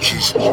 Jesus.